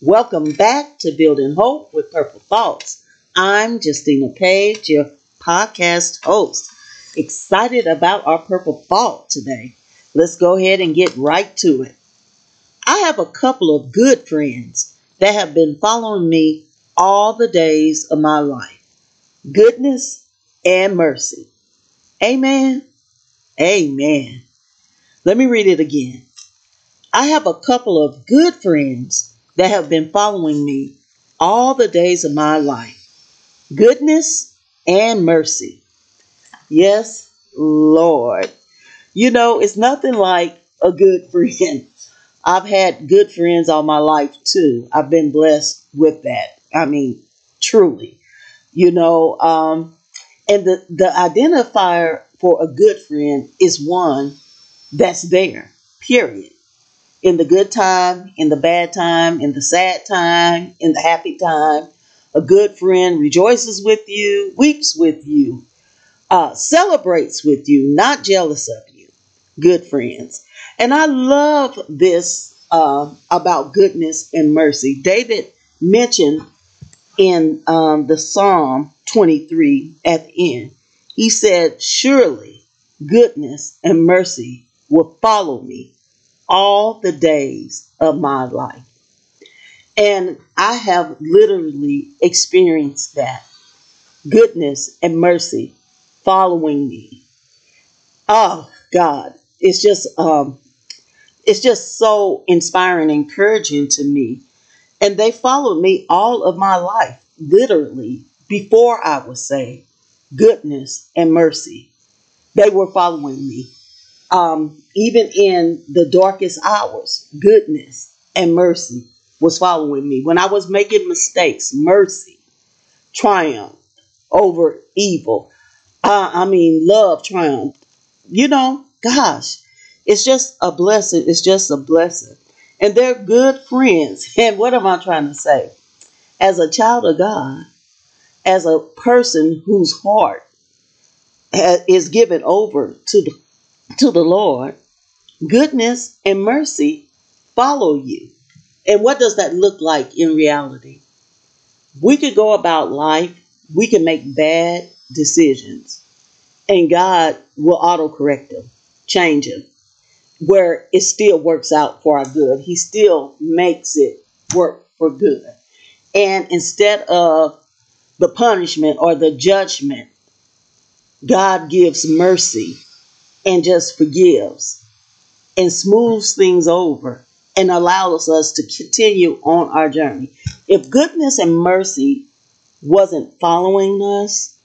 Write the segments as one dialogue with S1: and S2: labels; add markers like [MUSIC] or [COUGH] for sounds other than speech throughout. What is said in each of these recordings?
S1: Welcome back to Building Hope with Purple Thoughts. I'm Justina Page, your podcast host. Excited about our Purple Thought today. Let's go ahead and get right to it. I have a couple of good friends that have been following me all the days of my life. Goodness and mercy. Amen. Amen. Let me read it again. I have a couple of good friends that have been following me all the days of my life. Goodness and mercy. Yes, Lord. You know, it's nothing like a good [LAUGHS] friend. I've had good friends all my life too. I've been blessed with that. I mean, truly. You know, um, and the, the identifier for a good friend is one that's there, period in the good time, in the bad time, in the sad time, in the happy time. A good friend rejoices with you, weeps with you, uh, celebrates with you, not jealous of you. Good friends. And I love this uh, about goodness and mercy. David mentioned in um, the Psalm 23 at the end, he said, Surely goodness and mercy will follow me all the days of my life. And I have literally experienced that goodness and mercy following me. Oh God, it's just um, it's just so inspiring, and encouraging to me. And they followed me all of my life, literally before I was saved. Goodness and mercy, they were following me um, even in the darkest hours, goodness and mercy was following me. When I was making mistakes, mercy triumphed over evil. Uh, I mean, love triumphed. You know, gosh, it's just a blessing. It's just a blessing. And they're good friends. [LAUGHS] And what am I trying to say? As a child of God, as a person whose heart is given over to the to the Lord, goodness and mercy follow you. And what does that look like in reality? We could go about life, we can make bad decisions, and God will autocorrect them, change them, where it still works out for our good. He still makes it work for good. And instead of the punishment or the judgment, God gives mercy and just forgives and smooths things over and allows us to continue on our journey. If goodness and mercy wasn't following us,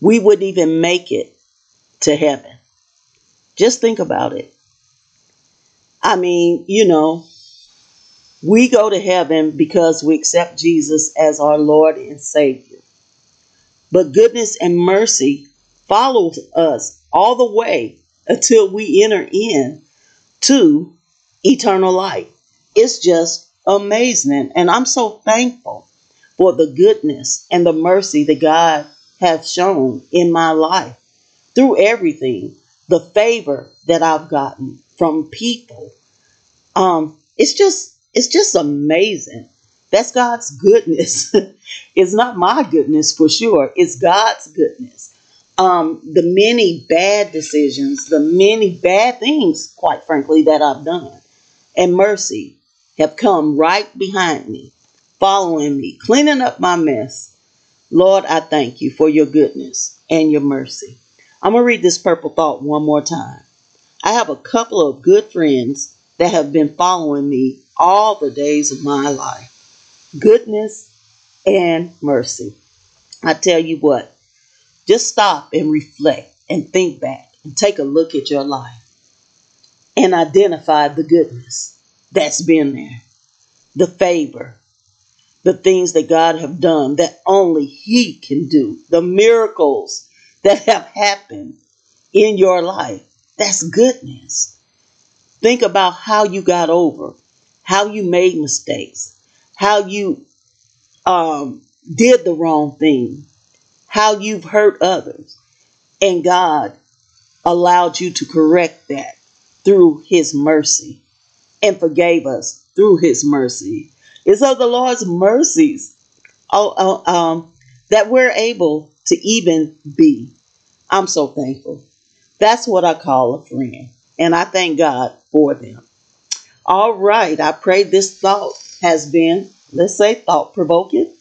S1: we wouldn't even make it to heaven. Just think about it. I mean, you know, we go to heaven because we accept Jesus as our Lord and Savior. But goodness and mercy follows us all the way until we enter in to eternal life. It's just amazing. And I'm so thankful for the goodness and the mercy that God has shown in my life through everything, the favor that I've gotten from people. Um, it's just it's just amazing. That's God's goodness. [LAUGHS] it's not my goodness for sure. It's God's goodness um, the many bad decisions, the many bad things, quite frankly, that I've done, and mercy have come right behind me, following me, cleaning up my mess. Lord, I thank you for your goodness and your mercy. I'm going to read this purple thought one more time. I have a couple of good friends that have been following me all the days of my life. Goodness and mercy. I tell you what, just stop and reflect and think back and take a look at your life and identify the goodness that's been there, the favor, the things that God have done that only He can do, the miracles that have happened in your life. That's goodness. Think about how you got over, how you made mistakes, how you um, did the wrong thing, how you've hurt others, and God allowed you to correct that through His mercy and forgave us through His mercy. It's of the Lord's mercies oh, oh, um, that we're able to even be. I'm so thankful. That's what I call a friend. And I thank God for them. All right. I pray this thought has been, let's say, thought provoking,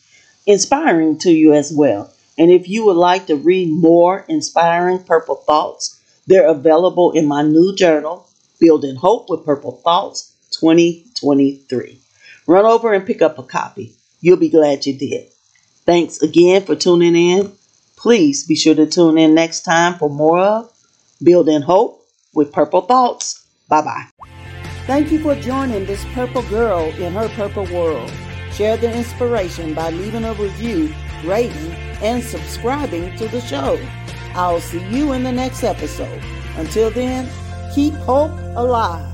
S1: inspiring to you as well. And if you would like to read more inspiring purple thoughts, they're available in my new journal, Building Hope with Purple Thoughts 2023. Run over and pick up a copy. You'll be glad you did. Thanks again for tuning in. Please be sure to tune in next time for more of Building Hope with Purple Thoughts. Bye bye. Thank you for joining this purple girl in her purple world. Share the inspiration by leaving a review, rating, and subscribing to the show. I'll see you in the next episode. Until then, keep hope alive.